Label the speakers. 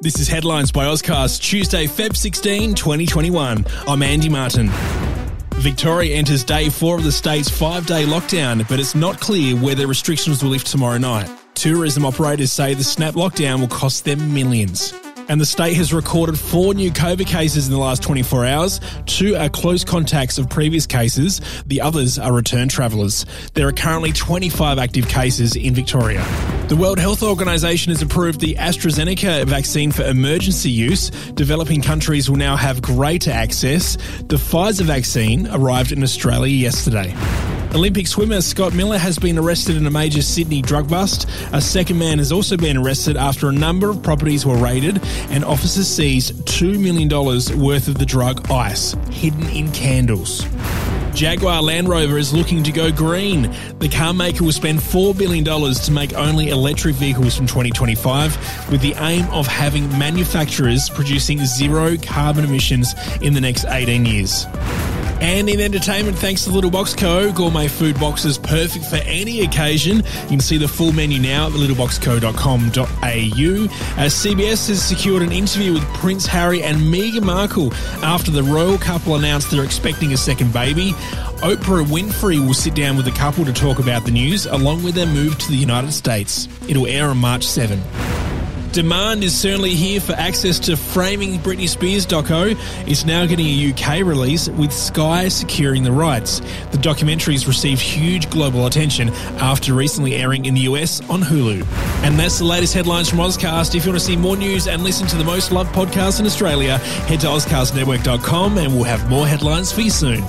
Speaker 1: This is Headlines by Auscast, Tuesday, Feb 16, 2021. I'm Andy Martin. Victoria enters day four of the state's five day lockdown, but it's not clear whether restrictions will lift tomorrow night. Tourism operators say the snap lockdown will cost them millions. And the state has recorded four new COVID cases in the last 24 hours. Two are close contacts of previous cases, the others are return travellers. There are currently 25 active cases in Victoria. The World Health Organization has approved the AstraZeneca vaccine for emergency use. Developing countries will now have greater access. The Pfizer vaccine arrived in Australia yesterday. Olympic swimmer Scott Miller has been arrested in a major Sydney drug bust. A second man has also been arrested after a number of properties were raided and officers seized $2 million worth of the drug ice, hidden in candles. Jaguar Land Rover is looking to go green. The car maker will spend $4 billion to make only electric vehicles from 2025, with the aim of having manufacturers producing zero carbon emissions in the next 18 years. And in entertainment, thanks to Little Box Co., gourmet food boxes perfect for any occasion. You can see the full menu now at littleboxco.com.au. Uh, As CBS has secured an interview with Prince Harry and Meghan Markle after the royal couple announced they're expecting a second baby. Oprah Winfrey will sit down with the couple to talk about the news, along with their move to the United States. It'll air on March 7. Demand is certainly here for access to Framing Britney Spears doco. It's now getting a UK release with Sky securing the rights. The documentary's received huge global attention after recently airing in the US on Hulu. And that's the latest headlines from Auscast. If you want to see more news and listen to the most loved podcast in Australia, head to auscastnetwork.com and we'll have more headlines for you soon.